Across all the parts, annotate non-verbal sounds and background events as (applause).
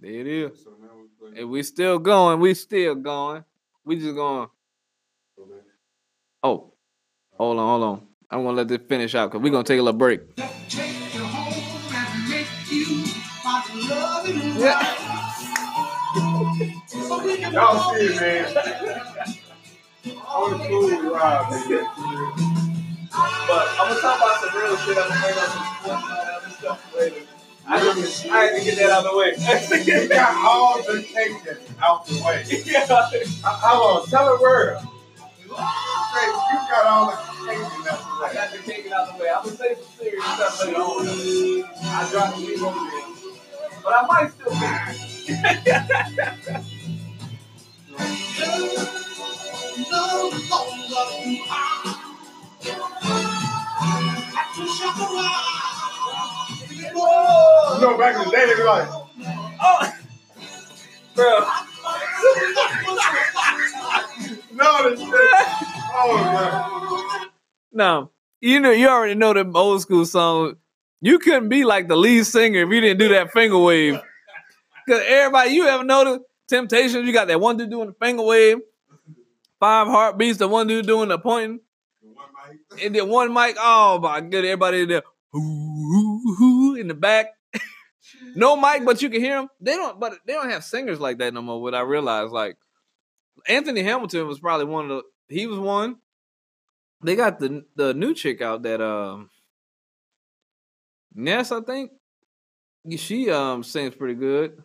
There it is. So now we play. And we still going. We still going. We just going. Oh, hold on, hold on. I'm gonna let this finish out because we're gonna take a little break. (laughs) Y'all see it, man. On the cool with Rob, man. But I'm gonna talk about some real shit. I'm gonna bring up some sports and all that other stuff later. I, just, I had to get that out of the way. You (laughs) got all the cake out the way. (laughs) Uh, Hold on, tell the world. You got all the cake out the way. I got to take it out the way. I'm gonna say some serious stuff later on. I dropped the leave over there. But I might still be. (laughs) You know, back in the day, they be like, Oh, bro. (laughs) no, this shit. Oh, No, you know, you already know them old school songs. You couldn't be like the lead singer if you didn't do that finger wave. Cause everybody, you ever notice Temptations? You got that one dude doing the finger wave, five heartbeats, the one dude doing the pointing, man. One mic. and then one mic. Oh my good, everybody there, ooh, ooh, ooh, in the back. No mic, but you can hear them. They don't, but they don't have singers like that no more. What I realized, like Anthony Hamilton was probably one of the. He was one. They got the the new chick out that um Ness, I think. She um sings pretty good.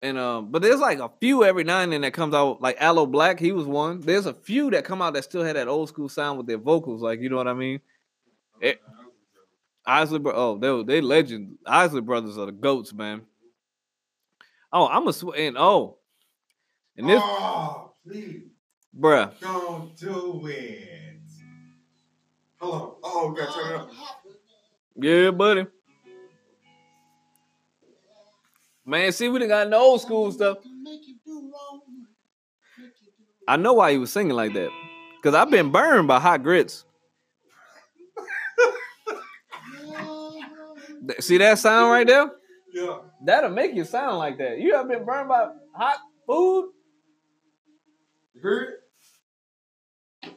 And um, but there's like a few every now and then that comes out, like Aloe Blacc, he was one. There's a few that come out that still had that old school sound with their vocals, like you know what I mean? Eh, Isley, bro, oh, they were- they legend. Isley brothers are the goats, man. Oh, I'm a sw- and oh, and this, Oh, please bruh, don't do it. Hello. Oh, we gotta turn it up. yeah, buddy. Man, see, we done got no old school stuff. I know why he was singing like that. Cause I've been burned by hot grits. See that sound right there? Yeah. That'll make you sound like that. You ever been burned by hot food? You heard it?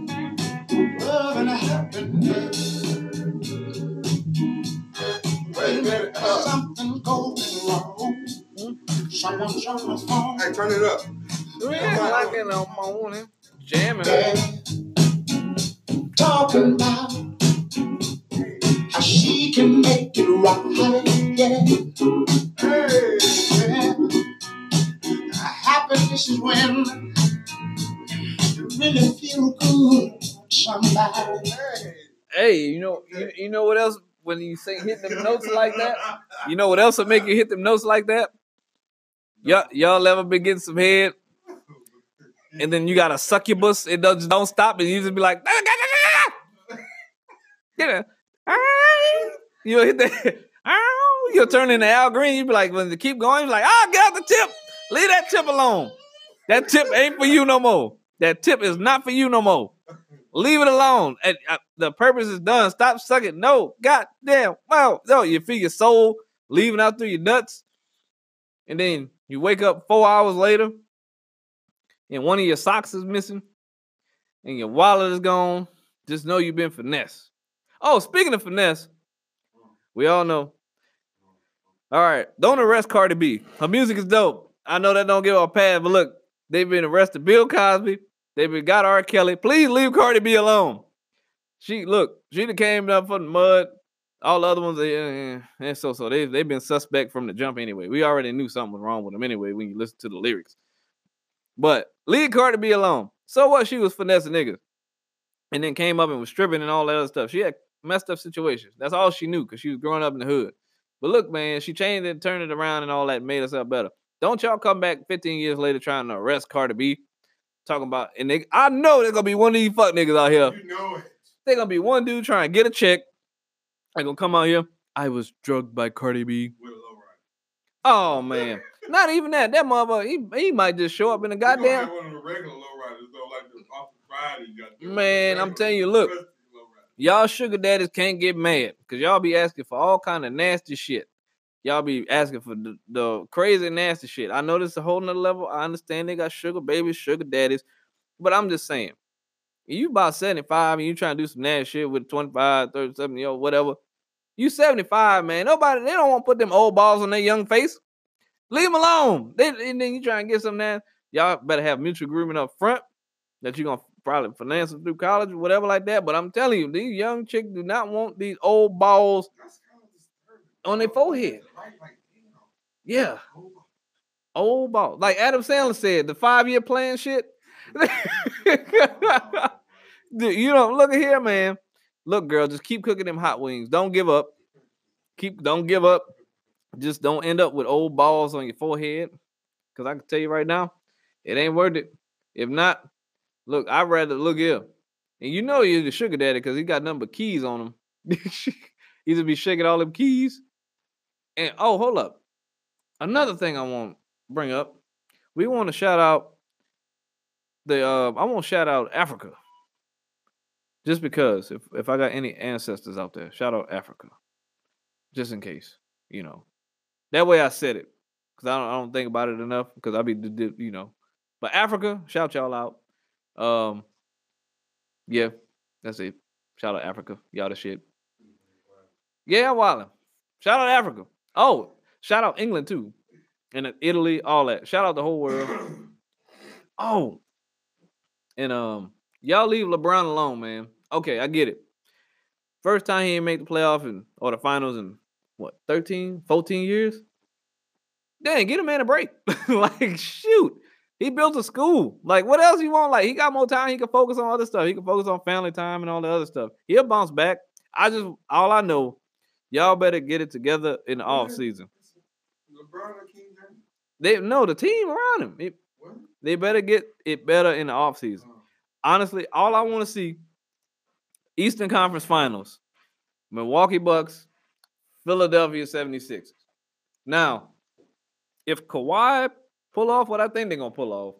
Love and happiness. Wait a minute. Uh, Something going wrong. Someone's on the phone. hey, turn it up. Three o'clock in the morning, jamming. Talking about how she can make it right. Yeah. Hey. yeah. Happiness is when you really feel good. Somebody. Hey. Hey, you know, you, you know what else? When you sing hit them notes like that, you know what else will make you hit them notes like that? Y'all, y'all ever been getting some head, and then you got a succubus. It does don't stop, and you just be like, yeah, you'll hit that. (laughs) You'll turn into Al Green. You be like, when keep going, you like, ah, get out the tip. Leave that tip alone. That tip ain't for you no more. That tip is not for you no more. Leave it alone. And uh, the purpose is done. Stop sucking. No, goddamn. Wow. No, you feel your soul leaving out through your nuts. And then you wake up four hours later and one of your socks is missing and your wallet is gone. Just know you've been finesse. Oh, speaking of finesse, we all know. All right, don't arrest Cardi B. Her music is dope. I know that don't give her a pass, but look, they've been arrested Bill Cosby. They've been got R. Kelly. Please leave Cardi B alone. She look, she done came up from the mud. All the other ones, yeah, yeah, yeah, so so they they've been suspect from the jump anyway. We already knew something was wrong with them anyway when you listen to the lyrics. But leave Cardi B alone. So what? She was finessing niggas, and then came up and was stripping and all that other stuff. She had messed up situations. That's all she knew because she was growing up in the hood. But look, man, she changed it, and turned it around, and all that made herself better. Don't y'all come back 15 years later trying to arrest Cardi B? Talking about, and they, I know there's gonna be one of these fuck niggas out here. You know it. They're gonna be one dude trying to get a check. I gonna come out here. I was drugged by Cardi B. With a low rider. Oh man, not even that. That motherfucker, he, he might just show up in a goddamn. one of the regular low riders though, like the off Friday. you got the- Man, I'm telling you, look. Y'all sugar daddies can't get mad because y'all be asking for all kind of nasty shit. Y'all be asking for the, the crazy nasty shit. I know this is a whole nother level. I understand they got sugar babies, sugar daddies, but I'm just saying, you about 75 and you trying to do some nasty shit with 25, 37, yo, whatever. You 75, man. Nobody, they don't want to put them old balls on their young face. Leave them alone. And then you try and get some that. Y'all better have mutual agreement up front that you're gonna probably finance them through college or whatever like that. But I'm telling you, these young chicks do not want these old balls on their forehead. Yeah. Old ball. Like Adam Sandler said, the five-year plan shit. (laughs) Dude, you know, look at here, man. Look, girl, just keep cooking them hot wings. Don't give up. Keep don't give up. Just don't end up with old balls on your forehead. Cause I can tell you right now, it ain't worth it. If not, look, I'd rather look here. And you know you're the sugar daddy because he got nothing but keys on him. He's gonna be shaking all them keys. And oh, hold up. Another thing I want to bring up. We want to shout out the uh I want to shout out Africa. Just because if if I got any ancestors out there, shout out Africa. Just in case, you know. That way I said it because I don't, I don't think about it enough because I be you know. But Africa, shout y'all out. Um, yeah, that's it. Shout out Africa, y'all the shit. Yeah, wildin'. Shout out Africa. Oh, shout out England too, and Italy, all that. Shout out the whole world. (coughs) Oh, and um, y'all leave LeBron alone, man. Okay, I get it. First time he ain't make the playoff and or the finals in what 13, 14 years. Dang, get a man a break. (laughs) like, shoot. He built a school. Like, what else you want? Like, he got more time. He can focus on other stuff. He can focus on family time and all the other stuff. He'll bounce back. I just, all I know, y'all better get it together in the off season. They no, the team around him. It- they better get it better in the off season. Honestly, all I want to see Eastern Conference Finals, Milwaukee Bucks, Philadelphia 76ers. Now, if Kawhi pull off what I think they're gonna pull off,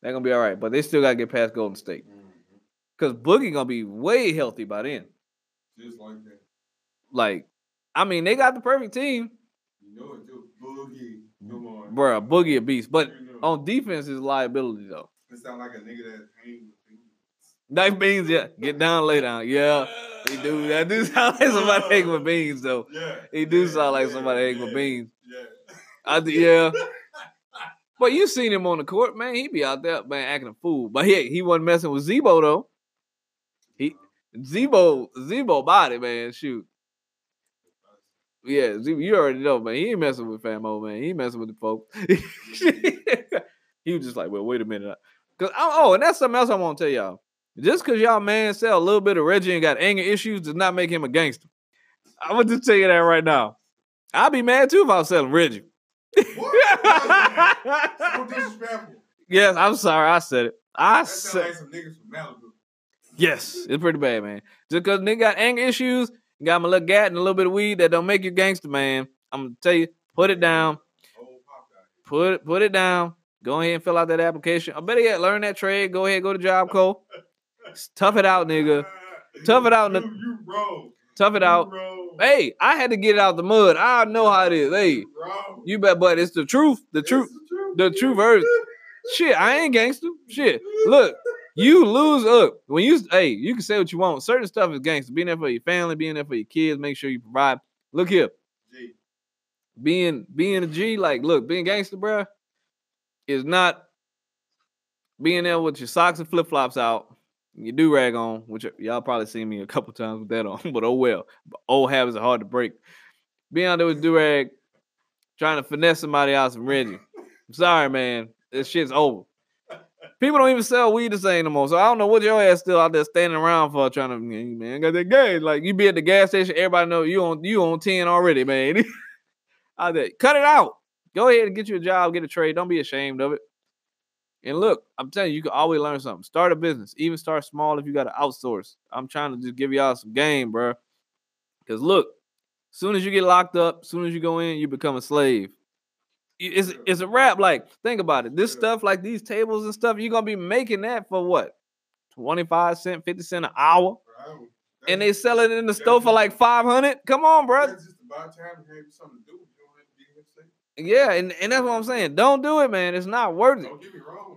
they're gonna be all right. But they still gotta get past Golden State. Mhm. Because Boogie gonna be way healthy by then. Just like that. Like, I mean, they got the perfect team. You know it. Boogie. Come on. Bruh, Boogie a beast. But You know. on defense is liability though. It sound like a nigga that people. Knife beans, yeah. Get down, lay down. Yeah. He do that. Do (laughs) sound like somebody hang with beans though. Yeah. He do sound like somebody hang with beans. Yeah. I d- yeah. But you seen him on the court, man. He be out there, man, acting a fool. But he he wasn't messing with Zebo though. He Zebo Zebo body, man. Shoot. Yeah, Zebo, you already know, man. He ain't messing with Famo, man. He ain't messing with the folks. (laughs) he was just like, well, wait a minute. Cause oh, oh and that's something else I want to tell y'all. Just because y'all man sell a little bit of Reggie and got anger issues does not make him a gangster. I'm gonna just tell you that right now. I'd be mad too if I was selling Reggie. What? so disrespectful. yes, I'm sorry. I said it. I said like some niggas from Malibu. yes. It's pretty bad, man. Just because nigga got anger issues, got him a little gat and a little bit of weed that don't make you gangster, man. I'm gonna tell you, put it down. Old pop guy. Put it, put it down. Go ahead and fill out that application. I better yet, learn that trade. Go ahead, go to Job Corps. (laughs) Tough it out, nigga. Tough it out You, you. Tough it You out. Hey, I had to get it out the mud. I know how it is. Hey, You you bet, but it's the truth. The It's truth. truth. the true version. Shit, I ain't gangster. Shit, (laughs) look, you lose up when you. Hey, you can say what you want. Certain stuff is gangster. Being there for your family, being there for your kids, make sure you provide. Look here, G. being being a G, like look, being gangster, bruh, is not being there with your socks and flip flops out, your do rag on, which uh, y'all probably seen me a couple times with that on, (laughs) but oh well. Old habits are hard to break. Being out there with do rag, trying to finesse somebody out some Reggie. I'm sorry, man. This shit's over. People don't even sell weed the same no more. So I don't know what your ass still out there standing around for trying to man got that gas. Like you be at the gas station, everybody know you on you on 10 already, man. (laughs) out there. Cut it out. Go ahead and get you a job, get a trade. Don't be ashamed of it. And look, I'm telling you, you can always learn something. Start a business. Even start small if you got to outsource. I'm trying to just give y'all some game, bro. Because look, soon as you get locked up, soon as you go in, you become a slave. It's, it's a wrap. Like, think about it. This stuff, like these tables and stuff, you're going to be making that for what? 25 cent, 50 cent an hour? Bro, and they sell it in the store for like five hundred. Come on, bro. That's just about time to have something to do. You don't have to be here sick. Yeah, and, and that's what I'm saying. Don't do it, man. It's not worth it. Don't get me wrong,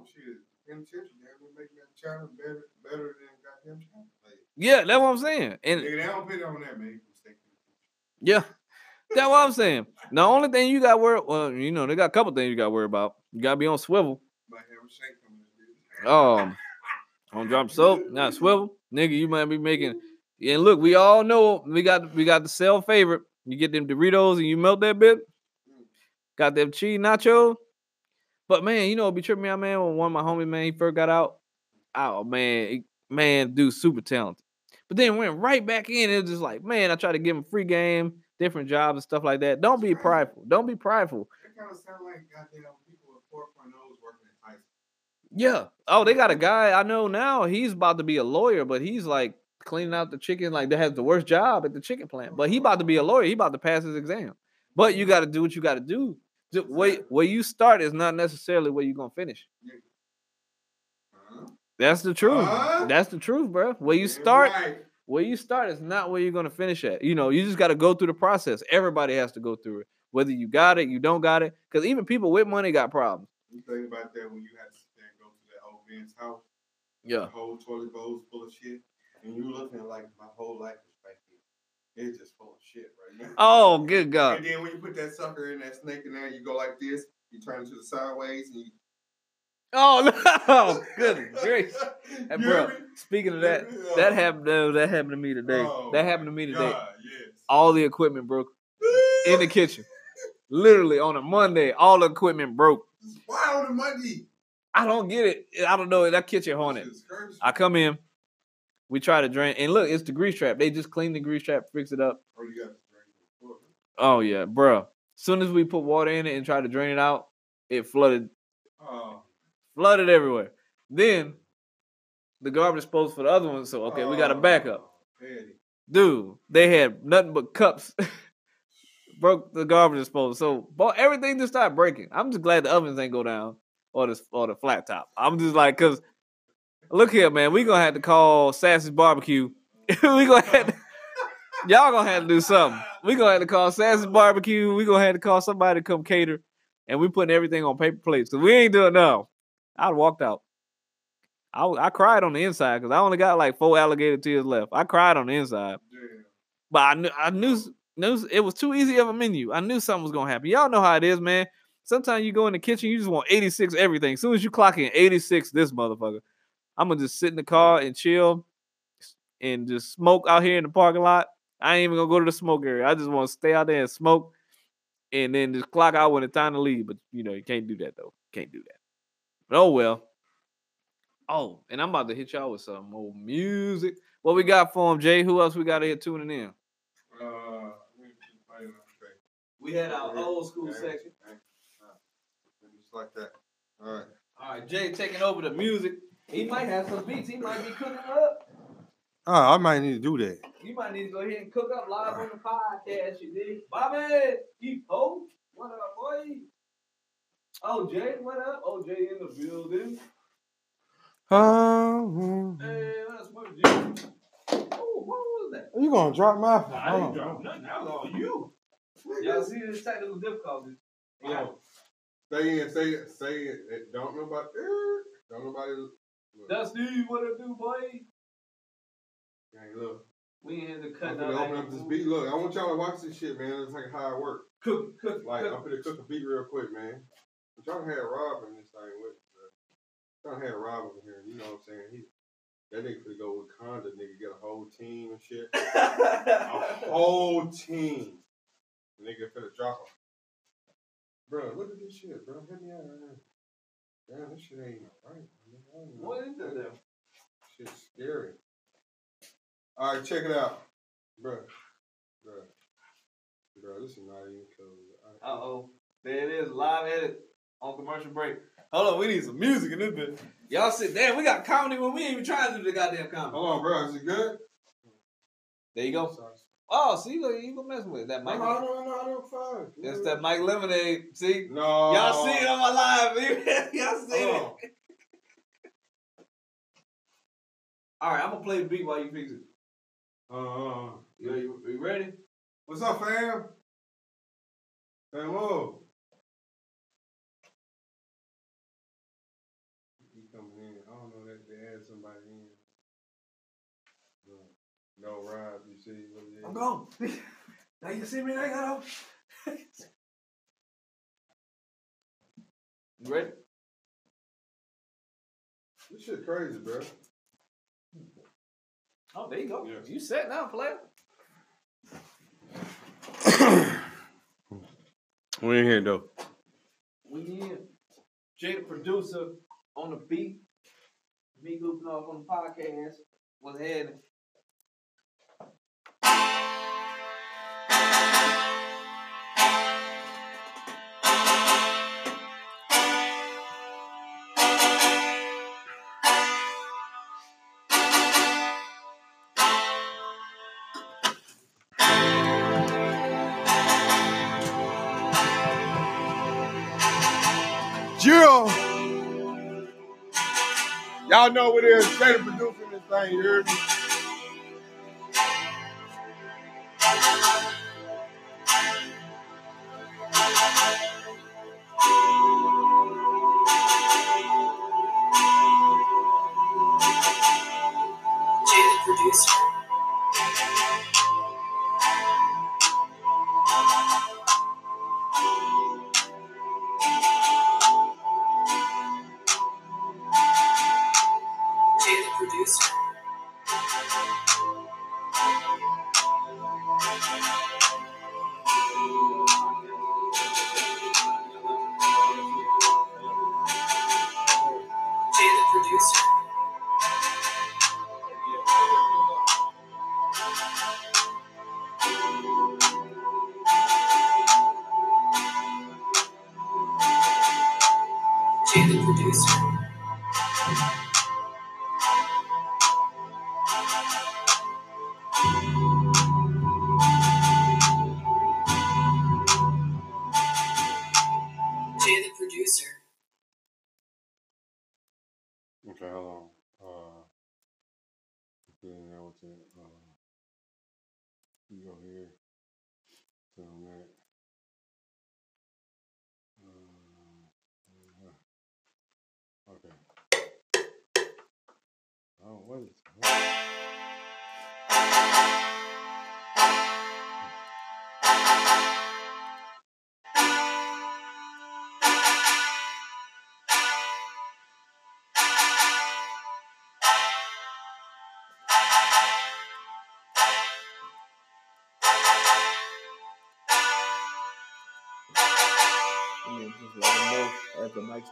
shit. Penitentiary, they making that China better, better than goddamn China. Like, Yeah, that's what I'm saying. And nigga, they don't put on that, man. You mistake penitentiary. yeah, that's what I'm saying. The only thing you got worry, well, you know, they got a couple things you got to worry about. You got to be on swivel. Might have a shake on this bitch. Um, on drop soap, (laughs) not swivel, nigga. You might be making. And look, we all know we got we got the sell favorite. You get them Doritos and you melt that bit. Got them cheese nachos. But man, you know, be tripping me out, man. When one of my homies, man, he first got out. Oh man, he- man, dude, super talented. But then went right back in. It was just like, man, I try to give him free game, different jobs and stuff like that. Don't be prideful. Don't be prideful. That kind of sound like goddamn people with 4.0s working at Yeah. Oh, they got a guy I know now. He's about to be a lawyer, but he's like cleaning out the chicken. Like they has the worst job at the chicken plant. But he about to be a lawyer. He about to pass his exam. But you got to do what you got to do. Way where you start is not necessarily where you're gonna finish. Uh-huh. That's the truth. Huh? That's the truth, bro. Where you start, right. where you start is not where you're gonna finish at. You know, you just got to go through the process. Everybody has to go through it. Whether you got it, you don't got it. Because even people with money got problems. You think about that when you had to sit there and go to that old man's house. Yeah. The whole toilet bowl's full of shit. And you looking like my whole life is. It's just full of shit right now. Oh, (laughs) good God. And then when you put that sucker in that snake in there, you go like this, you turn it to the sideways and you Oh no! (laughs) Good (laughs) gracious. Hey, bro, speaking of that, that happened. uh, that happened to me today. Oh, that happened to me today. God, yes. All the equipment broke in the kitchen. Literally on a Monday, all the equipment broke. Why on the Monday? I don't get it. I don't know. That kitchen haunted. I come in, we try to drain, and look, it's the grease trap. They just clean the grease trap, fix it up. Oh, you got to drink the water. Oh yeah, bruh. Soon as we put water in it and try to drain it out, it flooded, Oh, flooded everywhere. Then the garbage disposal for the other one. So okay, we got a backup. oh, petty. dude, they had nothing but cups. (laughs) Broke the garbage disposal. So bo- everything just started breaking. I'm just glad the ovens ain't go down or the or the flat top. I'm just like, cause look here, man, we gonna have to call Sassy's barbecue. (laughs) we gonna have to, y'all gonna have to do something. We gonna have to call Sassy's barbecue. We gonna have to call somebody to come cater, and we putting everything on paper plates. So we ain't doing no. I walked out. I, I cried on the inside because I only got like four alligator tears left. I cried on the inside. Damn. But I knew I knew knew it was too easy of a menu. I knew something was gonna happen. Y'all know how it is, man. Sometimes you go in the kitchen, you just want 86 everything. As soon as you clock in 86, this motherfucker, I'm gonna just sit in the car and chill and just smoke out here in the parking lot. I ain't even gonna go to the smoke area. I just want to stay out there and smoke and then just clock out when it's time to leave. But you know, you can't do that though. Can't do that. But oh well. Oh, and I'm about to hit y'all with some old music. What we got for him, Jay? Who else we got here tuning in? Uh, let me just play it on the face. We had our old school section. Just like that. All right. All right, Jay taking over the music. He might have some beats. He might be cooking up. Oh, I might need to do that. You might need to go ahead and cook up live on the podcast. You did, Bobby. Keep hope. What up, boy? Oh, Jay, what up? Oh, Jay in the building. Oh, Hey, that's what you. Oh, what was that? you gonna drop my phone? I didn't drop nothing. That was all you. Y'all see this technical difficulties? Yeah. Stay in, say it, say it. eh, Don't nobody, eh, don't nobody. Look. Dusty, what it do, boy? Hey, look. We in here to I'm cut gonna down. open up this beat. Look, I want y'all to watch this shit, man. It's like how it works. Cook, cook, Like, cook. I'm gonna cook a beat real quick, man. I'm trying to have Rob in this thing with bro. to have Rob over here. You know what I'm saying? He, that nigga could go with Conda, nigga, get a whole team and shit. (laughs) A whole team. Nigga finna drop him. Bro, look at this shit, bro. Hit me out right here. Damn, this shit ain't right. nigga. I don't. What is it? Shit's scary. All right, check it out, bro. Bro, bro, this is not even close. Uh oh. There it is, live edit on commercial break. Hold on, we need some music in this bit. Y'all sit there. We got comedy when we ain't even trying to do the goddamn comedy. Hold on, bro. Is it good? There you go. Oh, see, look, you gonna mess with it. that No, Mike. no, no, no, no, fine. It's that Mike Lemonade. See, No. y'all see it on my live. (laughs) y'all see it. (laughs) All right, I'm gonna play the beat while you fix it. Uh, You, you, you ready? what's up, fam? Fam, whoa. He coming in. I don't know that they had somebody in. No, no Rob, you see what it is? I'm gone. (laughs) now you see me, I got off. you ready? This shit crazy, bro. Oh, there you go. Yes. You set now, player. We in here though. We in. Jay the producer on the beat. Me goofing off on the podcast. Was heading. Jill! Y'all know what it is. Straight producing this thing, you heard me?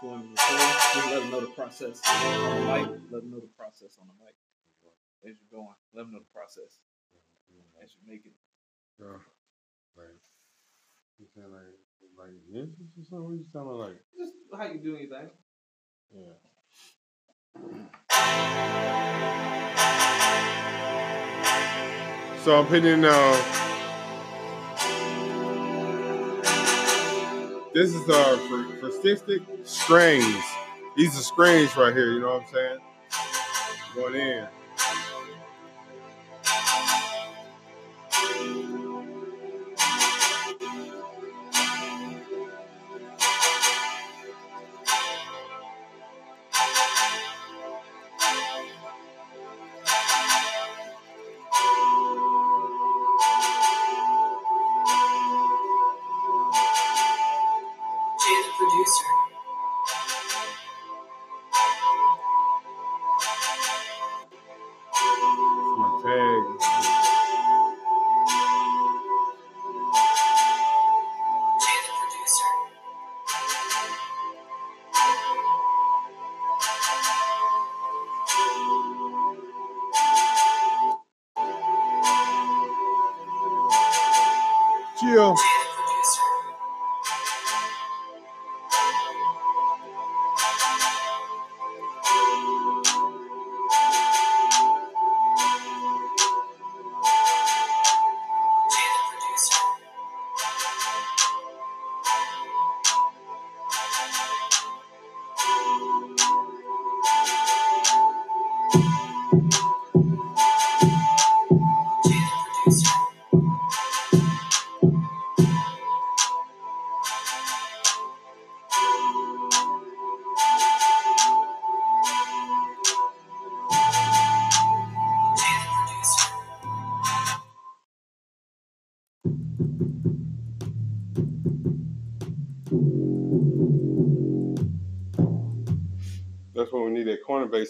Let them know the process. Let them know the process on the mic. As you're going, let them know the process as you make it. Yeah. Like, you saying like, like ninjas or something? What you sounding like? Just how you do anything. Yeah. So I'm putting in, uh, this is uh, for, for cystic strains. These are strings right here, you know what I'm saying? Going in.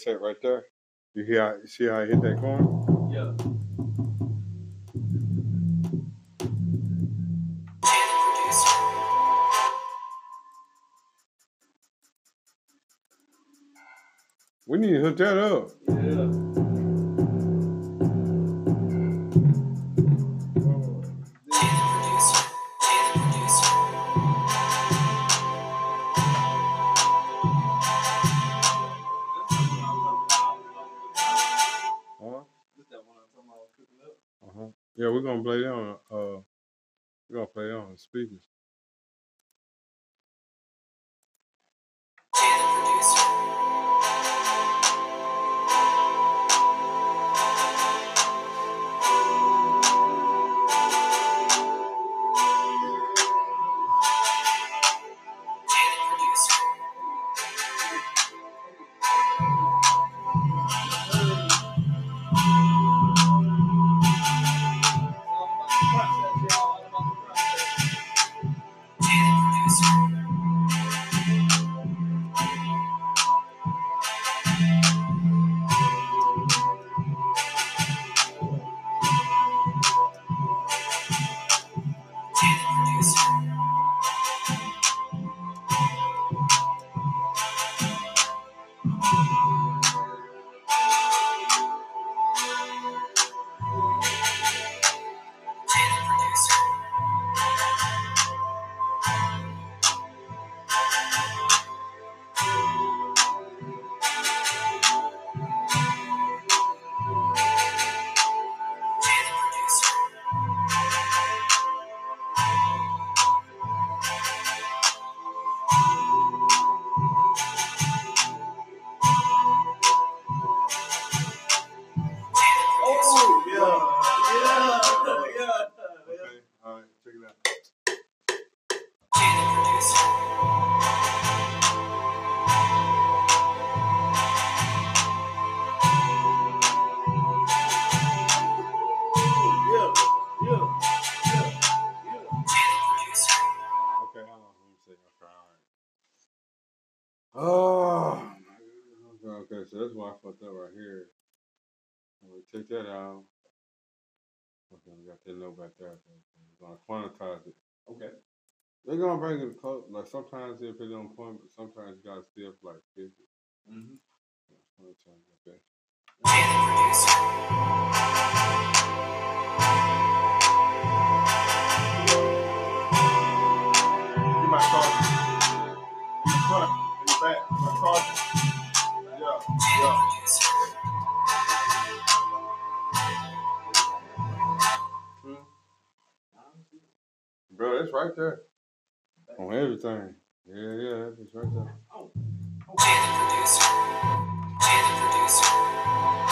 That corner base set right there. You hear? How, you see how I hit that corner? Yeah. Jay the producer. We need to hook that up. Yeah. Play They're gonna bring it close. Like sometimes they put it on point, but sometimes you gotta still like 50. Mm-hmm. Okay. Jay the producer. You might charge in front, in the back. You might charge Yeah, yeah. Bro, that's right there. On everything. Yeah, yeah, that's right there. Jay the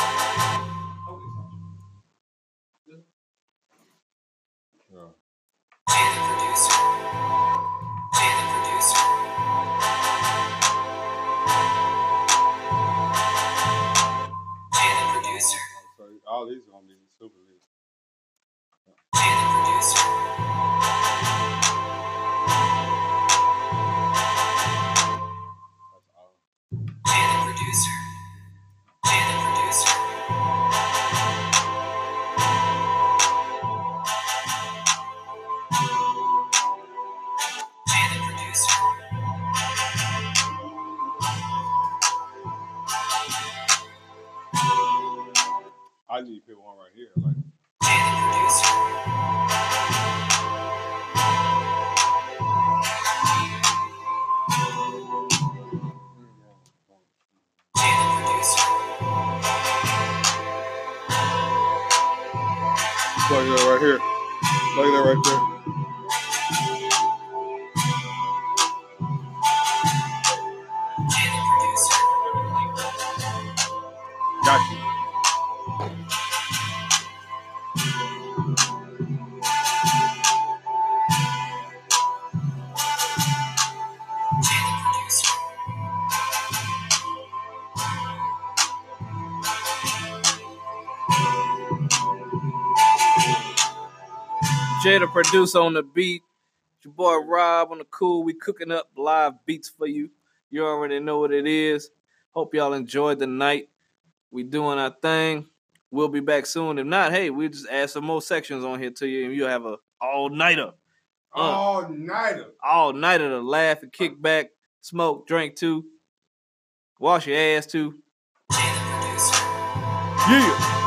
I need to pick one right here. Like plug that right here. Right there. Jay to produce on the beat. It's your boy Rob on the cool. We cooking up live beats for you. You already know what it is. Hope y'all enjoyed the night. We doing our thing. We'll be back soon. If not, hey, we'll just add some more sections on here to you, and you'll have a all uh, nighter, All nighter. all nighter to laugh and kick back, smoke, drink too, wash your ass too. Jay the producer. Yeah.